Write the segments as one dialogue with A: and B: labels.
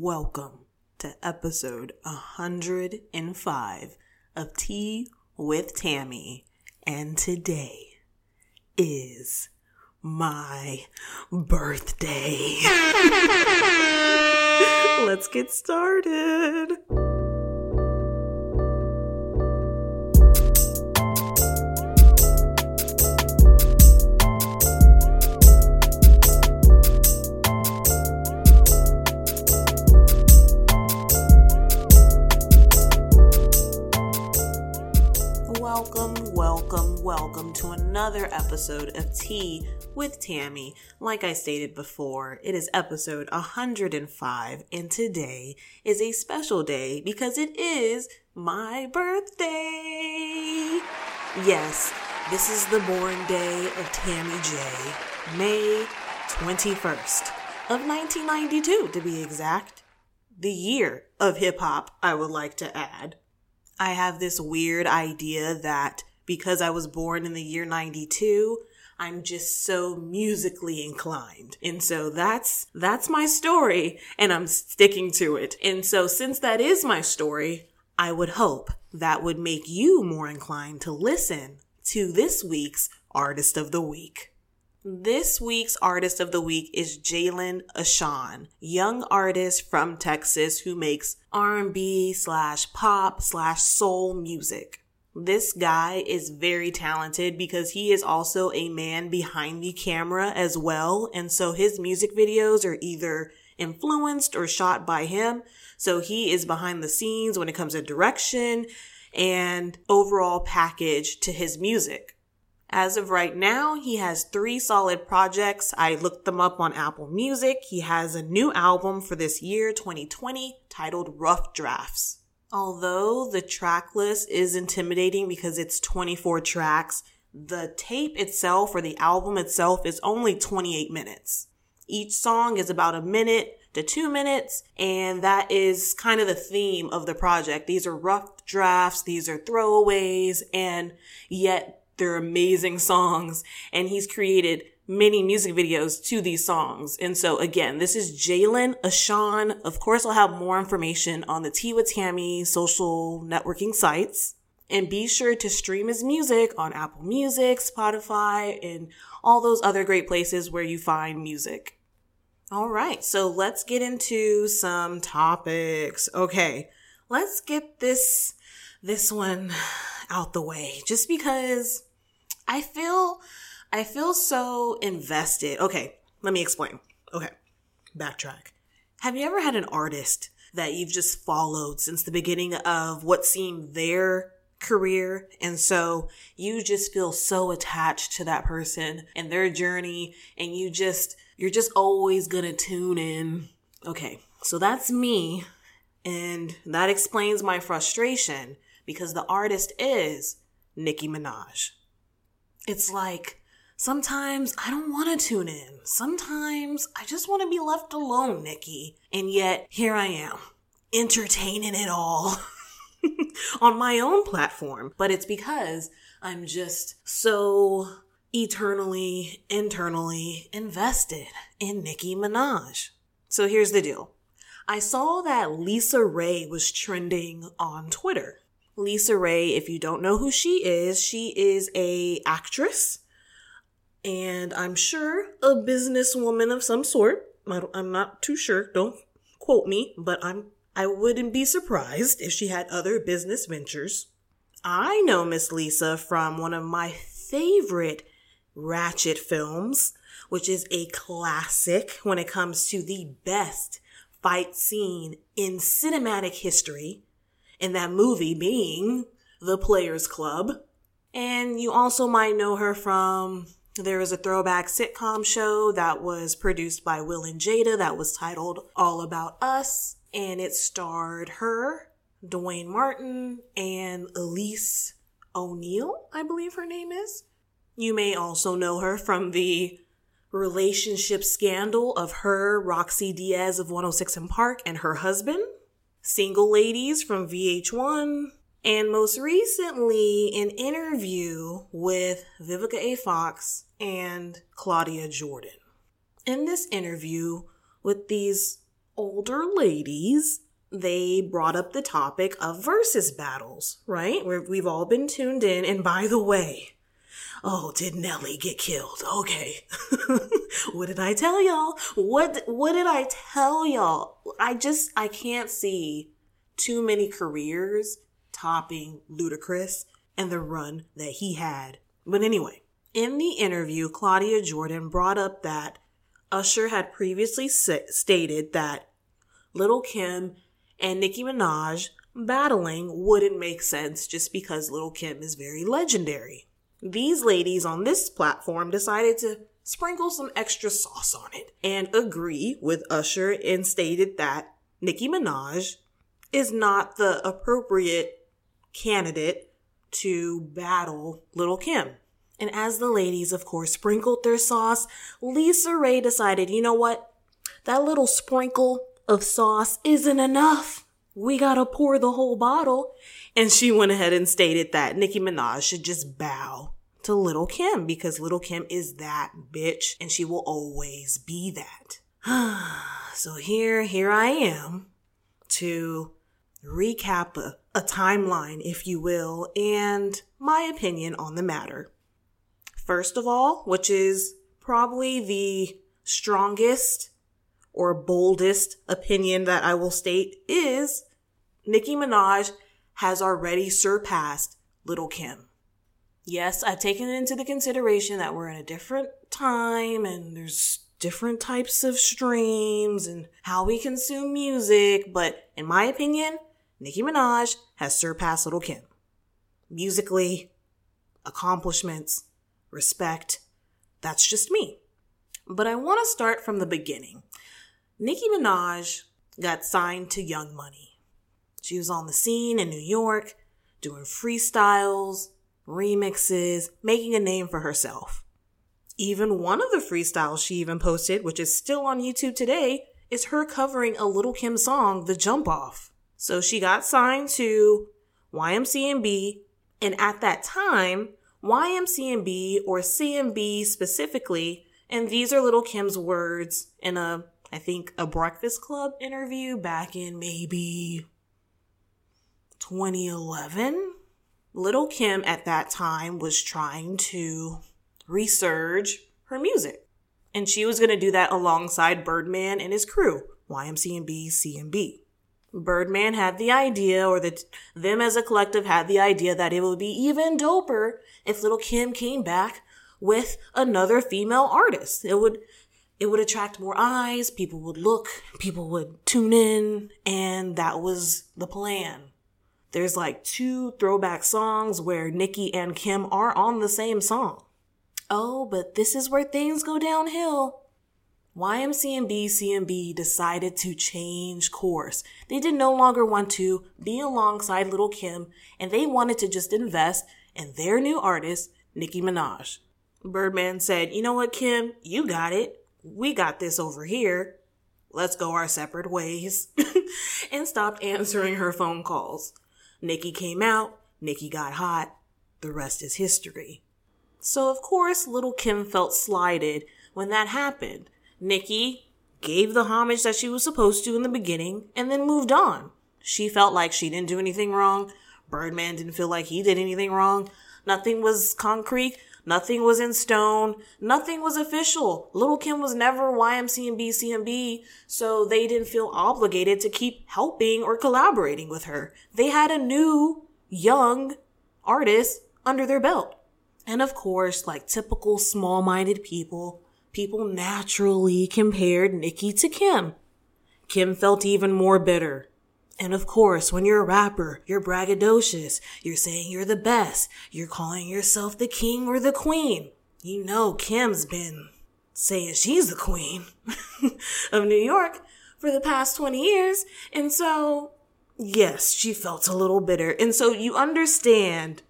A: Welcome to episode 105 of Tea with Tammy. And today is my birthday. Let's get started. Another episode of Tea with Tammy. Like I stated before, it is episode 105, and today is a special day because it is my birthday. Yes, this is the born day of Tammy J, May 21st of 1992 to be exact. The year of hip hop, I would like to add. I have this weird idea that because I was born in the year 92, I'm just so musically inclined. And so that's, that's my story and I'm sticking to it. And so since that is my story, I would hope that would make you more inclined to listen to this week's Artist of the Week. This week's artist of the week is Jalen Ashawn, young artist from Texas who makes R&B slash pop slash soul music. This guy is very talented because he is also a man behind the camera as well. And so his music videos are either influenced or shot by him. So he is behind the scenes when it comes to direction and overall package to his music. As of right now, he has three solid projects. I looked them up on Apple Music. He has a new album for this year, 2020, titled Rough Drafts. Although the track list is intimidating because it's 24 tracks, the tape itself or the album itself is only 28 minutes. Each song is about a minute to two minutes, and that is kind of the theme of the project. These are rough drafts, these are throwaways, and yet they're amazing songs and he's created many music videos to these songs. And so again, this is Jalen Ashawn. Of course, I'll have more information on the Tea with Tammy social networking sites. And be sure to stream his music on Apple Music, Spotify, and all those other great places where you find music. All right, so let's get into some topics. Okay, let's get this this one out the way just because I feel I feel so invested. Okay, let me explain. Okay, backtrack. Have you ever had an artist that you've just followed since the beginning of what seemed their career? And so you just feel so attached to that person and their journey and you just, you're just always gonna tune in. Okay, so that's me. And that explains my frustration because the artist is Nicki Minaj. It's like sometimes I don't want to tune in. Sometimes I just want to be left alone, Nicki. And yet here I am, entertaining it all on my own platform. But it's because I'm just so eternally, internally invested in Nicki Minaj. So here's the deal. I saw that LisaRaye was trending on Twitter. LisaRaye, if you don't know who she is, she is a actress and I'm sure a businesswoman of some sort. I'm not too sure. Don't quote me, but I'm I wouldn't be surprised if she had other business ventures. I know Miss Lisa from one of my favorite Ratchet films, which is a classic when it comes to the best fight scene in cinematic history in that movie being The Players Club. And you also might know her from there was a throwback sitcom show that was produced by Will and Jada that was titled All About Us. And it starred her, Duane Martin, and Elise O'Neill, I believe her name is. You may also know her from the relationship scandal of her, Rocsi Diaz of 106 & Park, and her husband. Single Ladies from VH1, and most recently an interview with Vivica A. Fox and Claudia Jordan. In this interview with these older ladies, they brought up the topic of versus battles, right? Where we've all been tuned in. And by the way, oh, did Nelly get killed? Okay. what did I tell y'all? What, what did I tell y'all? I just, I can't see too many careers topping Ludacris and the run that he had. But anyway, in the interview, Claudia Jordan brought up that Usher had previously stated that Little Kim and Nicki Minaj battling wouldn't make sense just because Little Kim is very legendary. These ladies on this platform decided to sprinkle some extra sauce on it and agree with Usher and stated that Nicki Minaj is not the appropriate candidate to battle Little Kim. And as the ladies, of course, sprinkled their sauce, LisaRaye decided, you know what? That little sprinkle of sauce isn't enough. We gotta pour the whole bottle. And she went ahead and stated that Nicki Minaj should just bow to Little Kim because Little Kim is that bitch and she will always be that. so here, here I am to recap a, timeline, if you will, and my opinion on the matter. First of all, which is probably the strongest or boldest opinion that I will state is Nicki Minaj has already surpassed Little Kim. Yes, I've taken into the consideration that we're in a different time and there's different types of streams and how we consume music, but in my opinion, Nicki Minaj has surpassed Little Kim. Musically, accomplishments, respect, that's just me. But I want to start from the beginning. Nicki Minaj got signed to Young Money. She was on the scene in New York, doing freestyles, remixes, making a name for herself. Even one of the freestyles she even posted, which is still on YouTube today, is her covering a Little Kim song, The Jump Off. So she got signed to YMCMB, and at that time, YMCMB or CMB specifically, and these are Little Kim's words in a I think, a Breakfast Club interview back in maybe 2011. Little Kim at that time was trying to resurge her music. And she was going to do that alongside Birdman and his crew, YMCMB, CMB. Birdman had the idea, or that them as a collective had the idea that it would be even doper if Little Kim came back with another female artist. It would it would attract more eyes, people would look, people would tune in, and that was the plan. There's like two throwback songs where Nicki and Kim are on the same song. Oh, but this is where things go downhill. YMCMB CMB decided to change course. They did no longer want to be alongside Little Kim and they wanted to just invest in their new artist, Nicki Minaj. Birdman said, you know what, Kim, you got it we got this over here. Let's go our separate ways. and stopped answering her phone calls. Nicki came out. Nicki got hot. The rest is history. So of course, little Kim felt slighted when that happened. Nicki gave the homage that she was supposed to in the beginning and then moved on. She felt like she didn't do anything wrong. Birdman didn't feel like he did anything wrong. Nothing was concrete. Nothing was in stone. Nothing was official. Little Kim was never YMCMB CMB, so they didn't feel obligated to keep helping or collaborating with her. They had a new, young artist under their belt. And of course, like typical small-minded people, people naturally compared Nicki to Kim. Kim felt even more bitter. And of course, when you're a rapper, you're braggadocious. You're saying you're the best. You're calling yourself the king or the queen. You know, Kim's been saying she's the queen of New York for the past 20 years. And so, yes, she felt a little bitter. And so you understand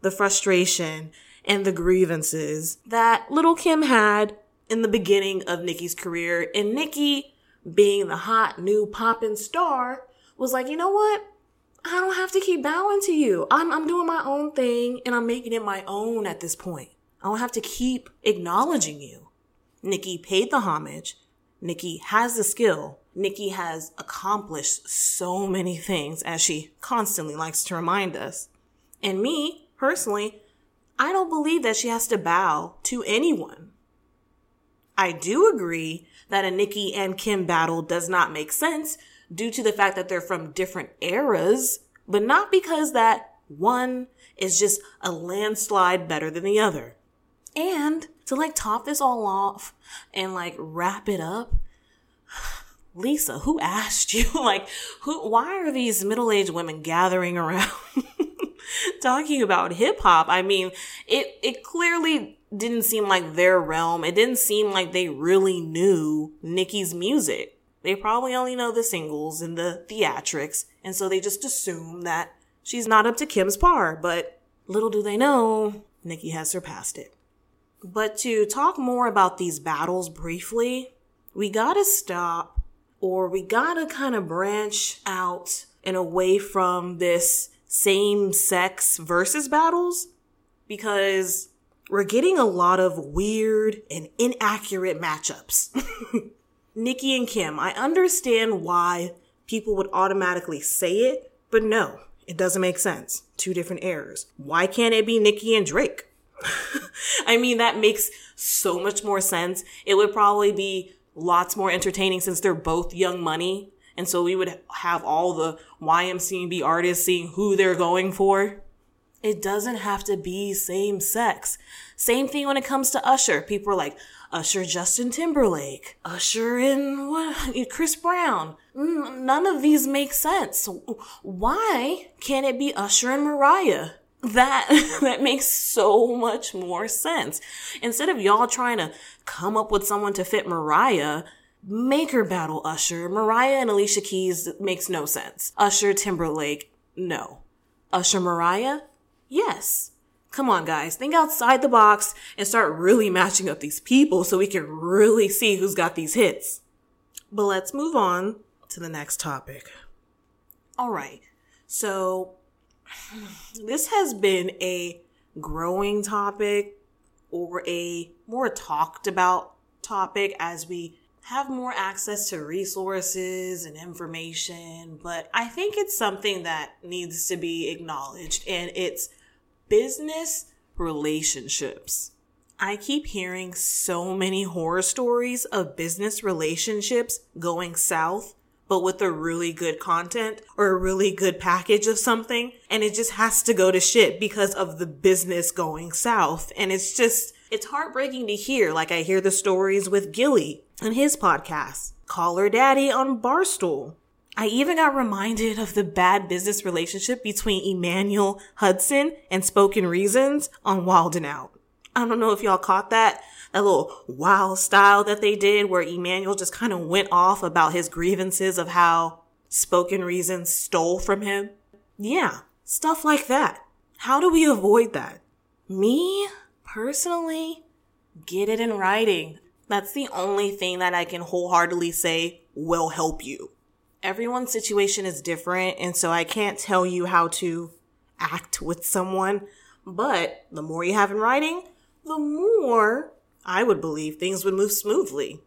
A: the frustration and the grievances that little Kim had in the beginning of Nicki's career. And Nicki, being the hot new poppin' star, was like, you know what? I don't have to keep bowing to you. I'm, I'm doing my own thing and I'm making it my own at this point. I don't have to keep acknowledging you. Nicki paid the homage. Nicki has the skill. Nicki has accomplished so many things, as she constantly likes to remind us. And me, personally, I don't believe that she has to bow to anyone. I do agree that a Nicki and Kim battle does not make sense due to the fact that they're from different eras, but not because that one is just a landslide better than the other. And to like top this all off and like wrap it up, Lisa, who asked you? like, who, why are these middle-aged women gathering around talking about hip hop? I mean, it, it clearly didn't seem like their realm. It didn't seem like they really knew Nicki's music. They probably only know the singles and the theatrics. And so they just assume that she's not up to Kim's par. But little do they know, Nicki has surpassed it. But to talk more about these battles briefly, we gotta stop or we gotta kind of branch out and away from this same sex versus battles because we're getting a lot of weird and inaccurate matchups. Nicki and Kim, I understand why people would automatically say it, but no, it doesn't make sense. Two different errors. Why can't it be Nicki and Drake? I mean, that makes so much more sense. It would probably be lots more entertaining since they're both young money. And so we would have all the YMCMB artists seeing who they're going for. It doesn't have to be same sex. Same thing when it comes to Usher. People are like, Usher Justin Timberlake, Usher and what, Chris Brown. Mm, none of these make sense. Why can't it be Usher and Mariah? that that makes so much more sense. Instead of y'all trying to come up with someone to fit Mariah, make her battle Usher. Mariah and Alicia Keys makes no sense. Usher Timberlake, no. Usher Mariah, yes. Come on, guys, think outside the box and start really matching up these people so we can really see who's got these hits. But let's move on to the next topic. All right. So this has been a growing topic or a more talked about topic as we have more access to resources and information, but I think it's something that needs to be acknowledged and it's business relationships. I keep hearing so many horror stories of business relationships going south but with a really good content or a really good package of something. And it just has to go to shit because of the business going south. And it's just, it's heartbreaking to hear. Like I hear the stories with Gilly and his podcast, Call Her Daddy on Barstool. I even got reminded of the bad business relationship between Emmanuel Hudson and Spoken Reasons on Wild 'N Out. I don't know if y'all caught that, that little Wildstyle that they did where Emmanuel just kind of went off about his grievances of how Spoken Reasons stole from him. Yeah, stuff like that. How do we avoid that? Me, personally, get it in writing. That's the only thing that I can wholeheartedly say will help you. Everyone's situation is different, and so I can't tell you how to act with someone. But the more you have in writing, the more I would believe things would move smoothly.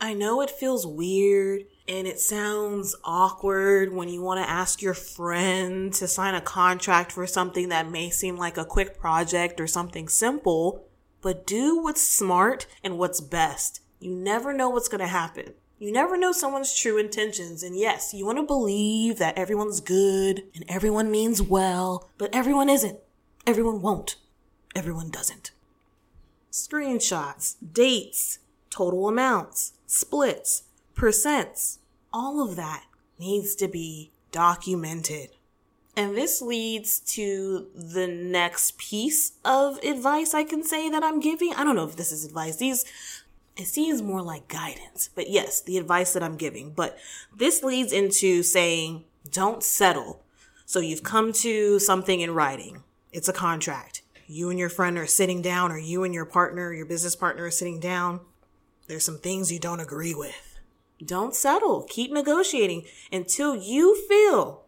A: I know it feels weird and it sounds awkward when you want to ask your friend to sign a contract for something that may seem like a quick project or something simple, but do what's smart and what's best. You never know what's going to happen. You never know someone's true intentions. And yes, you want to believe that everyone's good and everyone means well, but everyone isn't. Everyone won't. Everyone doesn't screenshots, dates, total amounts, splits, percents, all of that needs to be documented. And this leads to the next piece of advice I can say that I'm giving. I don't know if this is advice. These, it seems more like guidance, but yes, the advice that I'm giving. But this leads into saying, don't settle. So you've come to something in writing. It's a contract you and your friend are sitting down, or you and your partner, your business partner are sitting down, there's some things you don't agree with. Don't settle. Keep negotiating until you feel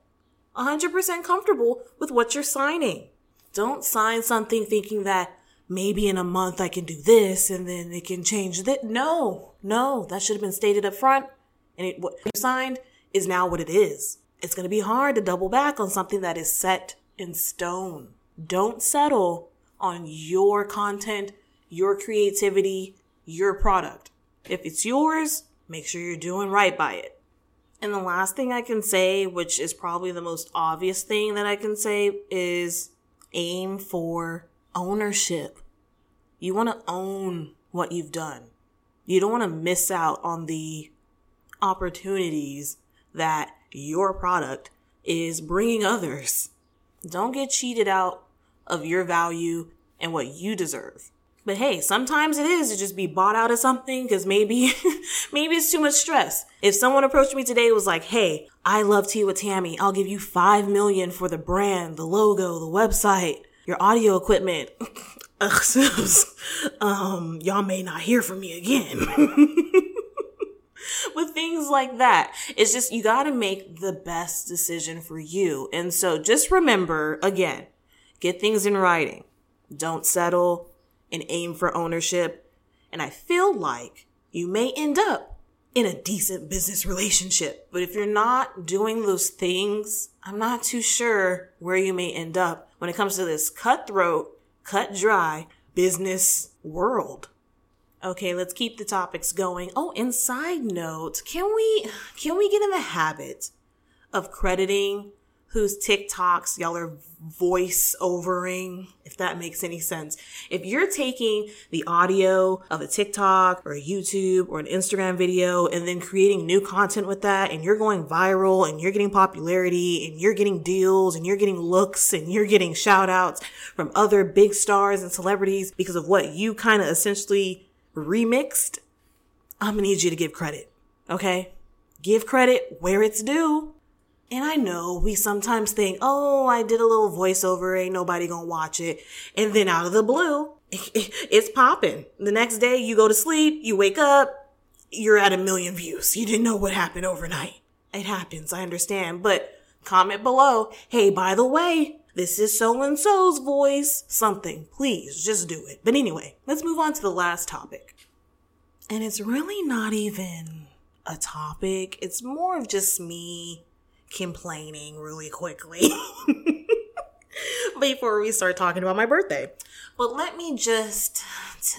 A: 100% comfortable with what you're signing. Don't sign something thinking that maybe in a month I can do this and then it can change that. No, no, that should have been stated up front And it, what you signed is now what it is. It's going to be hard to double back on something that is set in stone. Don't settle on your content, your creativity, your product. If it's yours, make sure you're doing right by it. And the last thing I can say, which is probably the most obvious thing that I can say, is aim for ownership. You want to own what you've done. You don't want to miss out on the opportunities that your product is bringing others. Don't get cheated out of your value and what you deserve. But hey, sometimes it is to just be bought out of something because maybe, maybe it's too much stress. If someone approached me today was like, Hey, I love Tea with Tammy. I'll give you five million for the brand, the logo, the website, your audio equipment. um, y'all may not hear from me again. with things like that. It's just, you gotta make the best decision for you. And so just remember, again, get things in writing. Don't settle and aim for ownership. And I feel like you may end up in a decent business relationship. But if you're not doing those things, I'm not too sure where you may end up when it comes to this cutthroat, cut dry business world. Okay, let's keep the topics going. Oh, and side note, can we can we get in the habit of crediting whose TikToks y'all are voice overing, if that makes any sense. If you're taking the audio of a TikTok or a YouTube or an Instagram video and then creating new content with that and you're going viral and you're getting popularity and you're getting deals and you're getting looks and you're getting shout outs from other big stars and celebrities because of what you kind of essentially remixed, I'm gonna need you to give credit. Okay? Give credit where it's due. And I know we sometimes think, oh, I did a little voiceover, ain't nobody gonna watch it. And then out of the blue, it's popping. The next day you go to sleep, you wake up, you're at a million views. You didn't know what happened overnight. It happens, I understand. But comment below, hey, by the way, this is so and so's voice. Something. Please, just do it. But anyway, let's move on to the last topic. And it's really not even a topic, it's more of just me complaining really quickly before we start talking about my birthday. But let me just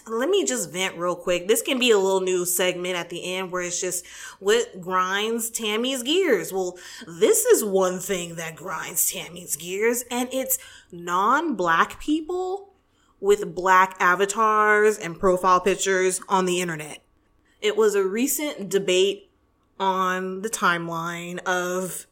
A: let me just vent real quick. This can be a little new segment at the end where it's just what grinds Tammy's gears. Well, this is one thing that grinds Tammy's gears, and it's non-black people with black avatars and profile pictures on the internet. It was a recent debate on the timeline of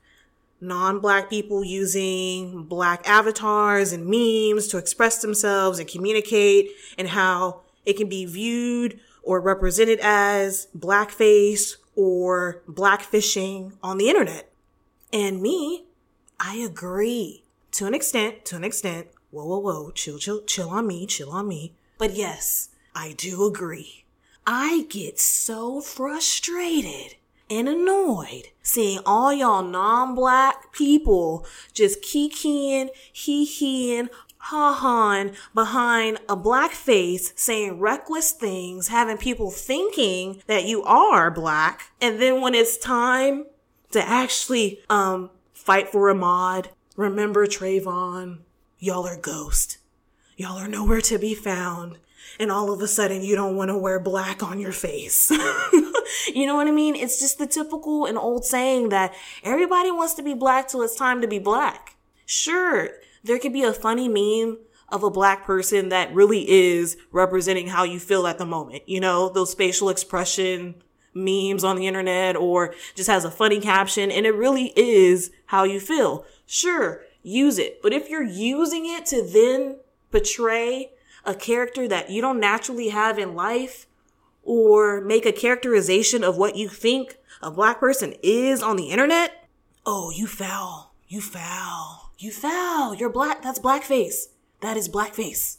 A: non-black people using black avatars and memes to express themselves and communicate and how it can be viewed or represented as blackface or blackfishing on the internet. And me, I agree to an extent, to an extent. Whoa, whoa, whoa, chill, chill, chill on me, chill on me. But yes, I do agree. I get so frustrated and annoyed seeing all y'all non-black people just kikiing, hee-heeing, ha-haing behind a black face saying reckless things, having people thinking that you are black. And then when it's time to actually, um, fight for Ahmaud, remember Trayvon, y'all are ghost. Y'all are nowhere to be found and all of a sudden you don't want to wear black on your face. you know what I mean? It's just the typical and old saying that everybody wants to be black till it's time to be black. Sure, there could be a funny meme of a black person that really is representing how you feel at the moment. You know, those facial expression memes on the internet or just has a funny caption and it really is how you feel. Sure, use it. But if you're using it to then portray a character that you don't naturally have in life or make a characterization of what you think a black person is on the internet, oh, you foul. You foul. You foul. You're black. That's blackface. That is blackface.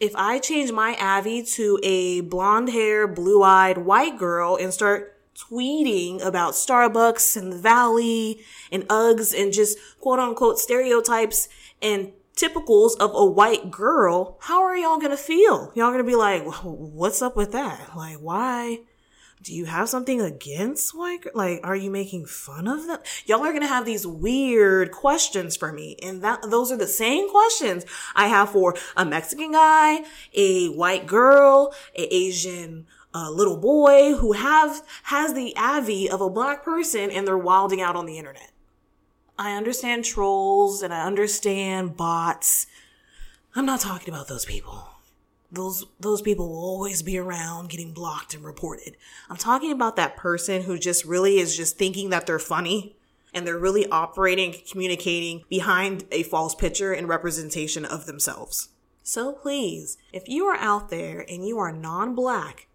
A: If I change my Avi to a blonde hair, blue eyed white girl and start tweeting about Starbucks and the Valley and Uggs and just quote unquote stereotypes and typicals of a white girl, how are y'all gonna feel? Y'all gonna be like, what's up with that? Like, why do you have something against white girls? Like, are you making fun of them? Y'all are gonna have these weird questions for me. And that, those are the same questions I have for a Mexican guy, a white girl, a Asian uh, little boy who have, has the avi of a black person and they're wilding out on the internet. I understand trolls and I understand bots. I'm not talking about those people those those people will always be around getting blocked and reported. I'm talking about that person who just really is just thinking that they're funny and they're really operating communicating behind a false picture and representation of themselves. So please, if you are out there and you are non-black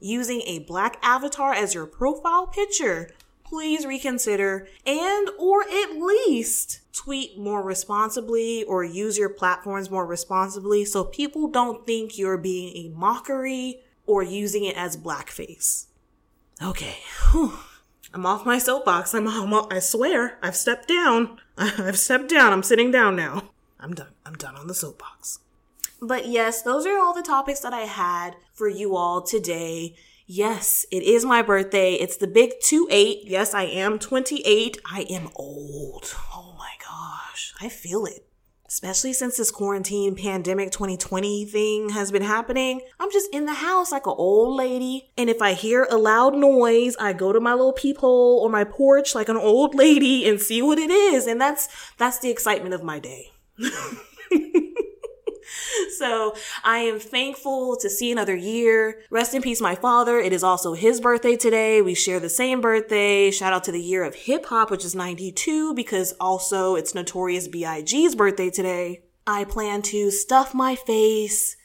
A: using a black avatar as your profile picture, please reconsider and or at least tweet more responsibly or use your platforms more responsibly so people don't think you're being a mockery or using it as blackface. Okay. Whew. I'm off my soapbox. I'm, I'm, I swear, I've stepped down. I've stepped down. I'm sitting down now. I'm done. I'm done on the soapbox. But yes, those are all the topics that I had for you all today. Yes, it is my birthday. It's the big 2 8. Yes, I am 28. I am old. Oh my gosh. I feel it. Especially since this quarantine pandemic 2020 thing has been happening. I'm just in the house like an old lady. And if I hear a loud noise, I go to my little peephole or my porch like an old lady and see what it is. And that's, that's the excitement of my day. so I am thankful to see another year. Rest in peace, my father. It is also his birthday today. We share the same birthday. Shout out to the year of hip hop, which is 92, because also it's Notorious B.I.G.'s birthday today. I plan to stuff my face,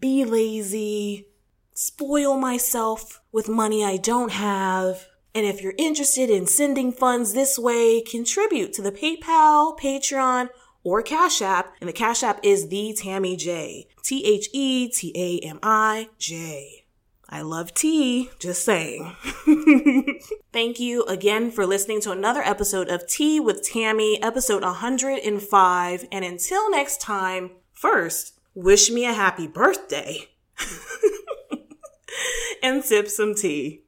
A: be lazy, spoil myself with money I don't have. And if you're interested in sending funds this way, contribute to the PayPal, Patreon, or Cash App, and the Cash App is the Tammy J. T H E T A M I J. I love tea, just saying. Thank you again for listening to another episode of Tea with Tammy, episode 105. And until next time, first, wish me a happy birthday and sip some tea.